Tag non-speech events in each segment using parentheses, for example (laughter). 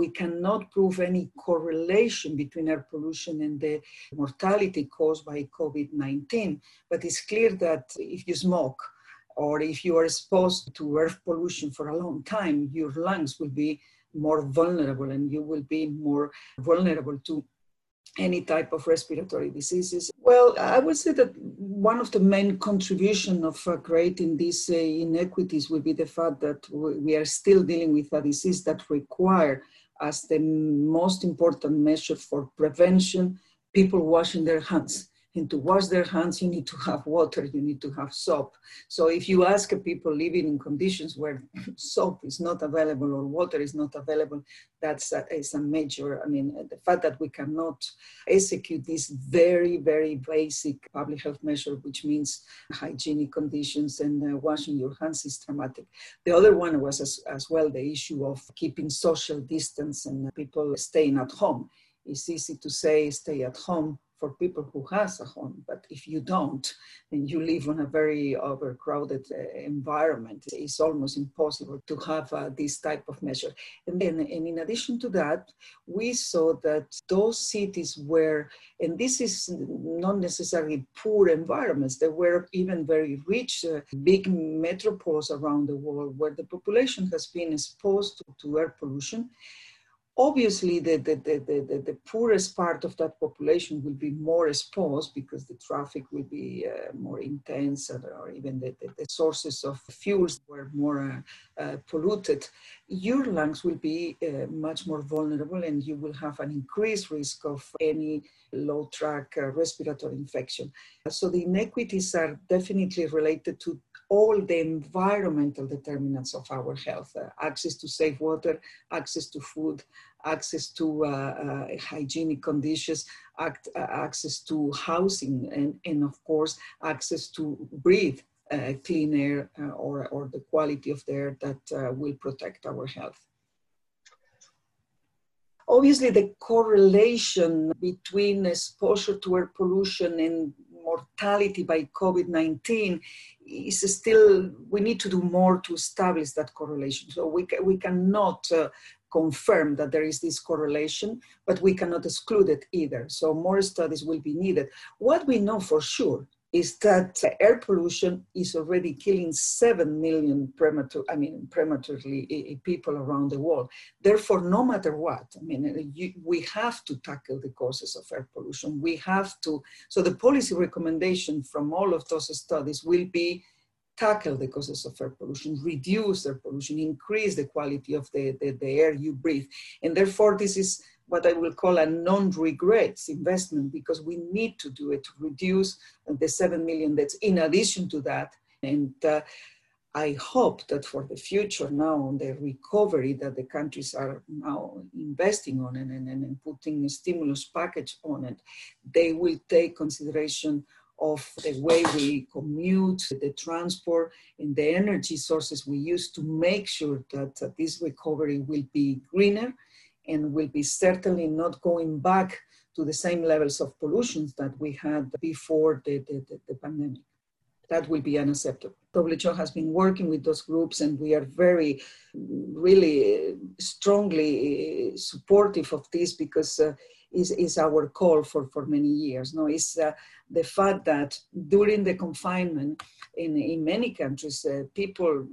we cannot prove any correlation between air pollution and the mortality caused by COVID 19. But it's clear that if you smoke, or if you are exposed to air pollution for a long time, your lungs will be more vulnerable and you will be more vulnerable to any type of respiratory diseases. Well, I would say that one of the main contribution of uh, creating these uh, inequities will be the fact that we are still dealing with a disease that require as the most important measure for prevention people washing their hands and to wash their hands, you need to have water, you need to have soap. So if you ask people living in conditions where (laughs) soap is not available or water is not available, that's a, is a major, I mean, the fact that we cannot execute this very, very basic public health measure, which means hygienic conditions and uh, washing your hands is dramatic. The other one was as, as well the issue of keeping social distance and people staying at home. It's easy to say stay at home for people who has a home. But if you don't, and you live in a very overcrowded uh, environment, it's almost impossible to have uh, this type of measure. And then, and in addition to that, we saw that those cities where, and this is not necessarily poor environments, there were even very rich, uh, big metropoles around the world where the population has been exposed to, to air pollution Obviously, the, the, the, the, poorest part of that population will be more exposed because the traffic will be uh, more intense or even the, the, sources of fuels were more uh, uh, polluted. Your lungs will be much more vulnerable and you will have an increased risk of any low tract respiratory infection. So the inequities are definitely related to all the environmental determinants of our health uh, access to safe water, access to food, access to uh, uh, hygienic conditions, act, uh, access to housing, and, and of course, access to breathe uh, clean air uh, or, or the quality of the air that will protect our health. Obviously, the correlation between exposure to air pollution and mortality by COVID 19 is still, we need to do more to establish that correlation. So we, we cannot uh, confirm that there is this correlation, but we cannot exclude it either. So more studies will be needed. What we know for sure is that air pollution is already killing 7 million premature, I mean, prematurely eh, eh, people around the world. Therefore, no matter what, I mean, eh, you, we have to tackle the causes of air pollution. We have to, so the policy recommendation from all of those studies will be tackle the causes of air pollution, reduce air pollution, increase the quality of the, the, the air you breathe. And therefore, this is what I will call a non-regrets investment because we need to do it to reduce the 7 million that's in addition to that. And uh, I hope that for the future now on the recovery that the countries are now investing on and, and, and putting a stimulus package on it, they will take consideration of the way we commute, the transport, and the energy sources we use to make sure that uh, this recovery will be greener and will be certainly not going back to the same levels of pollution that we had before the, the, the, the pandemic. That will be unacceptable. WHO has been working with those groups, and we are very, really strongly supportive of this because uh, is, is our call for, for many years. No, it's uh, the fact that during the confinement in, in many countries, uh, people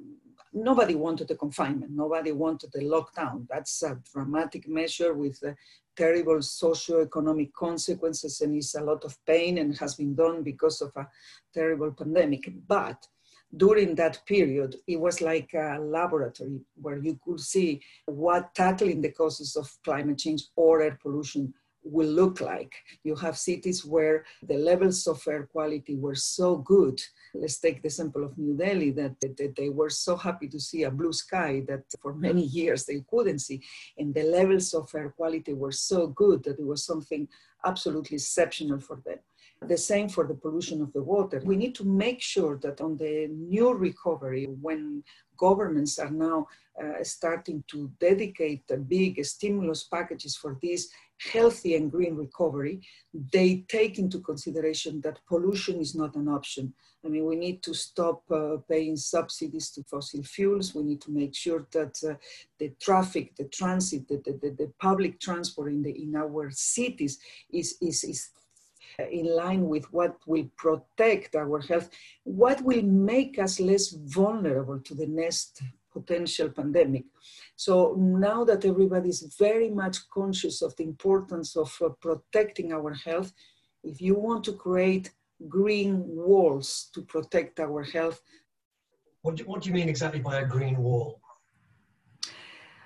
nobody wanted the confinement, nobody wanted the lockdown. That's a dramatic measure with uh, terrible socio-economic consequences and is a lot of pain and has been done because of a terrible pandemic. But during that period, it was like a laboratory where you could see what tackling the causes of climate change or air pollution will look like. You have cities where the levels of air quality were so good. Let's take the example of New Delhi that, that, they were so happy to see a blue sky that for many (laughs) years they couldn't see. And the levels of air quality were so good that it was something absolutely exceptional for them. The same for the pollution of the water. We need to make sure that on the new recovery, when governments are now uh, starting to dedicate big stimulus packages for this, healthy and green recovery, they take into consideration that pollution is not an option. I mean, we need to stop uh, paying subsidies to fossil fuels. We need to make sure that uh, the traffic, the transit, the, the, the, public transport in, the, in our cities is, is, is in line with what will protect our health, what will make us less vulnerable to the next potential pandemic. So now that everybody is very much conscious of the importance of uh, protecting our health, if you want to create green walls to protect our health. What do, what do you mean exactly by a green wall?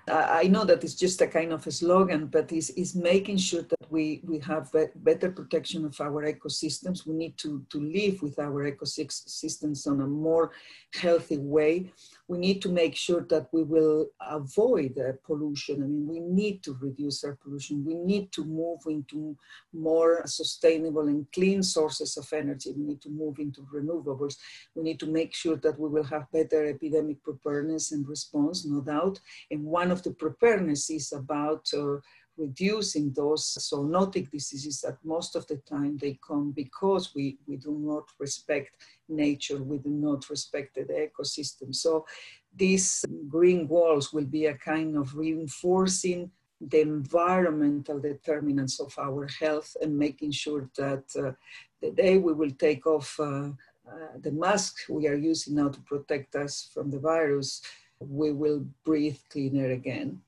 I know that it's just a kind of a slogan, but it's, it's making sure that we, we have better protection of our ecosystems. We need to, to live with our ecosystems on a more healthy way. We need to make sure that we will avoid uh, pollution. I mean, we need to reduce our pollution. We need to move into more sustainable and clean sources of energy. We need to move into renewables. We need to make sure that we will have better epidemic preparedness and response, no doubt. And one of the preparedness is about uh, reducing those zoonotic diseases that most of the time they come because we, we do not respect nature, we do not respect the ecosystem. So these green walls will be a kind of reinforcing the environmental determinants of our health and making sure that uh, the day we will take off uh, uh, the mask we are using now to protect us from the virus, we will breathe cleaner again.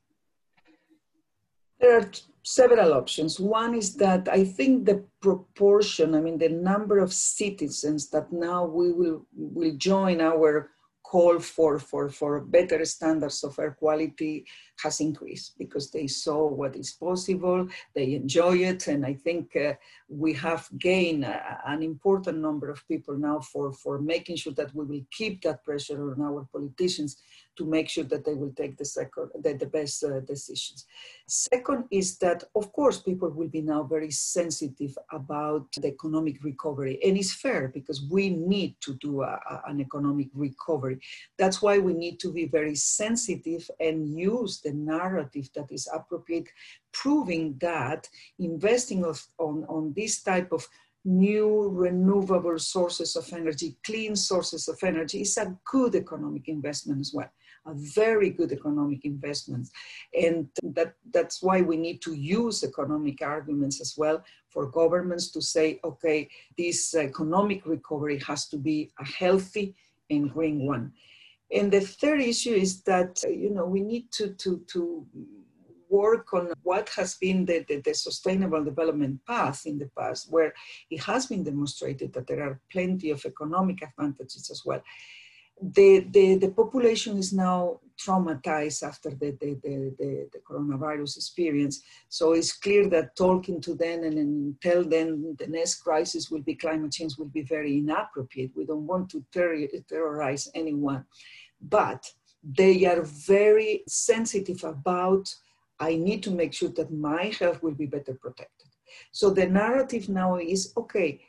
There are several options. One is that I think the proportion, I mean, the number of citizens that now we will, will join our call for, for, for better standards of air quality has increased because they saw what is possible, they enjoy it, and I think uh, we have gained a, an important number of people now for, for making sure that we will keep that pressure on our politicians to make sure that they will take the, second, the, the best uh, decisions. Second is that, of course, people will be now very sensitive about the economic recovery, and it's fair because we need to do a, a, an economic recovery. That's why we need to be very sensitive and use the narrative that is appropriate, proving that investing of, on, on this type of new renewable sources of energy, clean sources of energy is a good economic investment as well very good economic investments. And that, that's why we need to use economic arguments as well for governments to say, okay, this economic recovery has to be a healthy and green one. And the third issue is that, you know, we need to, to, to work on what has been the, the, the, sustainable development path in the past, where it has been demonstrated that there are plenty of economic advantages as well. The, the, the population is now traumatized after the, the, the, the, the coronavirus experience. So it's clear that talking to them and, and tell them the next crisis will be climate change will be very inappropriate. We don't want to ter- terrorize anyone but they are very sensitive about I need to make sure that my health will be better protected. So the narrative now is okay,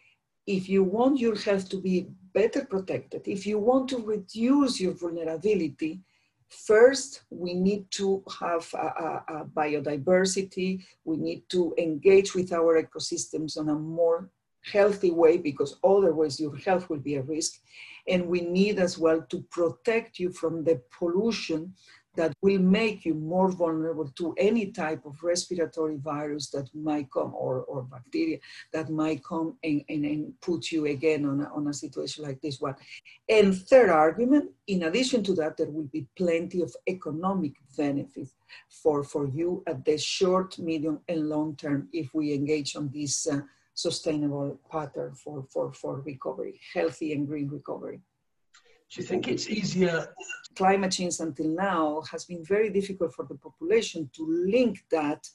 if you want your health to be better protected, if you want to reduce your vulnerability, first we need to have a, a, a biodiversity, we need to engage with our ecosystems on a more healthy way because otherwise your health will be a risk. And we need as well to protect you from the pollution that will make you more vulnerable to any type of respiratory virus that might come or, or bacteria that might come and, and, and put you again on a, on a situation like this one. And third argument, in addition to that, there will be plenty of economic benefits for, for you at the short, medium, and long term if we engage on this uh, sustainable pattern for, for, for recovery, healthy and green recovery. Do you think it's easier? Climate change until now has been very difficult for the population to link that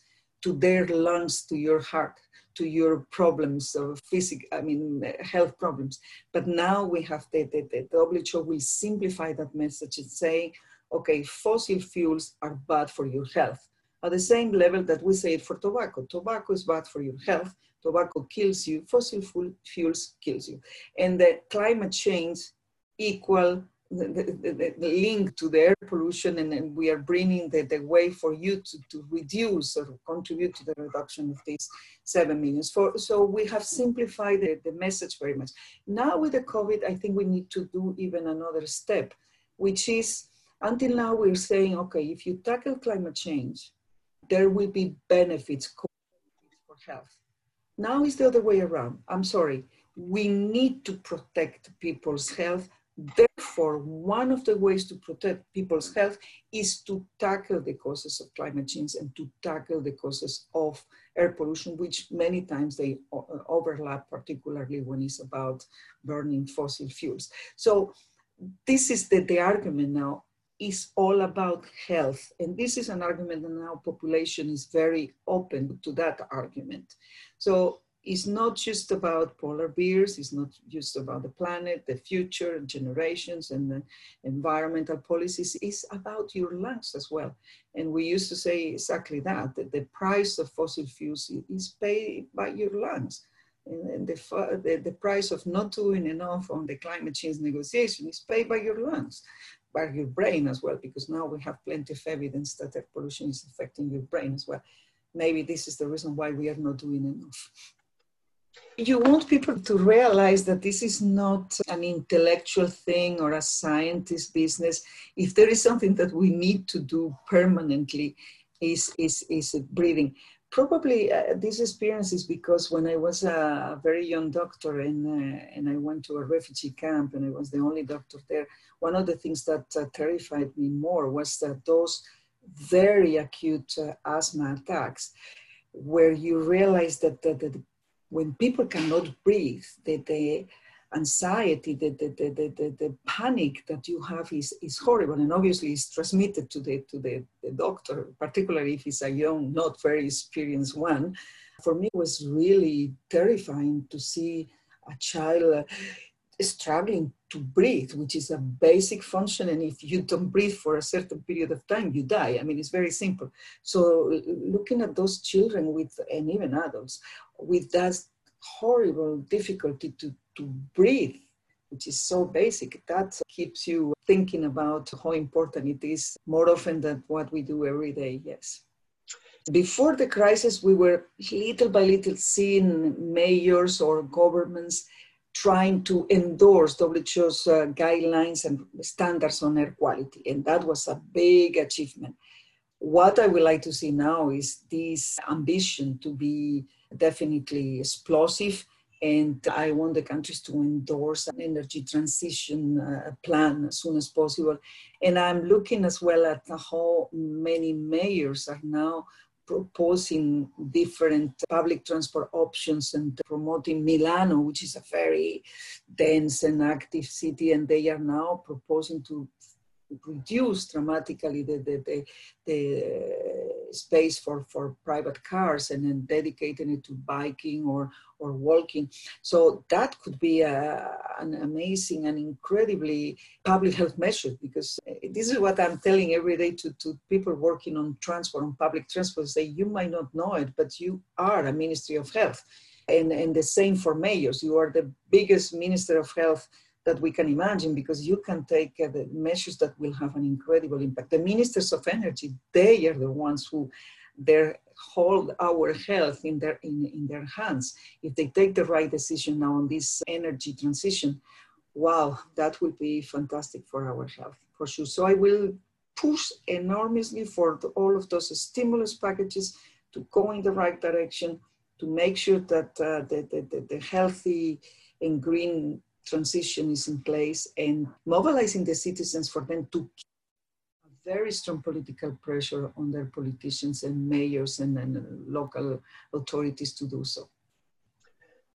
to their lungs, to your heart, to your problems of physical, I mean, health problems. But now we have the, the, the WHO will simplify that message and say, okay, fossil fuels are bad for your health. At the same level that we say it for tobacco. Tobacco is bad for your health tobacco kills you, fossil fuels kills you. And the climate change equal the, the, the, link to the air pollution and, and we are bringing the, the way for you to, to reduce or contribute to the reduction of these 7 millions. For, so we have simplified the, the message very much. Now with the COVID, I think we need to do even another step, which is until now we're saying, okay, if you tackle climate change, there will be benefits for health. Now it's the other way around. I'm sorry. We need to protect people's health Therefore, one of the ways to protect people's health is to tackle the causes of climate change and to tackle the causes of air pollution, which many times they uh, overlap, particularly when it's about burning fossil fuels. So this is the, the argument now is all about health. And this is an argument that now population is very open to that argument. So it's not just about polar bears, it's not just about the planet, the future, generations, and the environmental policies, it's about your lungs as well. And we used to say exactly that, that the price of fossil fuels is paid by your lungs. And the, the, the price of not doing enough on the climate change negotiation is paid by your lungs, by your brain as well, because now we have plenty of evidence that air pollution is affecting your brain as well. Maybe this is the reason why we are not doing enough (laughs) you want people to realize that this is not an intellectual thing or a scientist business. If there is something that we need to do permanently, is is is breathing. Probably uh, this experience is because when I was a very young doctor and uh, and I went to a refugee camp and I was the only doctor there. One of the things that uh, terrified me more was that those very acute uh, asthma attacks where you realize that the, the, when people cannot breathe, the, the anxiety, the, the, the, the, the, panic that you have is, is horrible. And obviously it's transmitted to the, to the, the doctor, particularly if it's a young, not very experienced one. For me, it was really terrifying to see a child uh, struggling to breathe, which is a basic function. And if you don't breathe for a certain period of time, you die. I mean, it's very simple. So looking at those children with, and even adults, with that horrible difficulty to, to breathe, which is so basic, that keeps you thinking about how important it is more often than what we do every day, yes. Before the crisis, we were little by little seeing mayors or governments trying to endorse WHO's uh, guidelines and standards on air quality. And that was a big achievement. What I would like to see now is this ambition to be definitely explosive. And I want the countries to endorse an energy transition uh, plan as soon as possible. And I'm looking as well at how many mayors are now proposing different public transport options and promoting Milano, which is a very dense and active city, and they are now proposing to reduce dramatically the, the, the, the, space for, for private cars and then dedicating it to biking or, or walking. So that could be a, an amazing and incredibly public health measure because this is what I'm telling every day to, to people working on transport, on public transport, say you might not know it, but you are a Ministry of Health. And, and the same for mayors. You are the biggest Minister of Health that we can imagine because you can take uh, the measures that will have an incredible impact. The ministers of energy, they are the ones who they hold our health in their, in, in their hands. If they take the right decision now on this energy transition, wow, that will be fantastic for our health, for sure. So I will push enormously for the, all of those stimulus packages to go in the right direction, to make sure that uh, the, the, the, healthy and green transition is in place and mobilizing the citizens for them to keep a very strong political pressure on their politicians and mayors and, and local authorities to do so.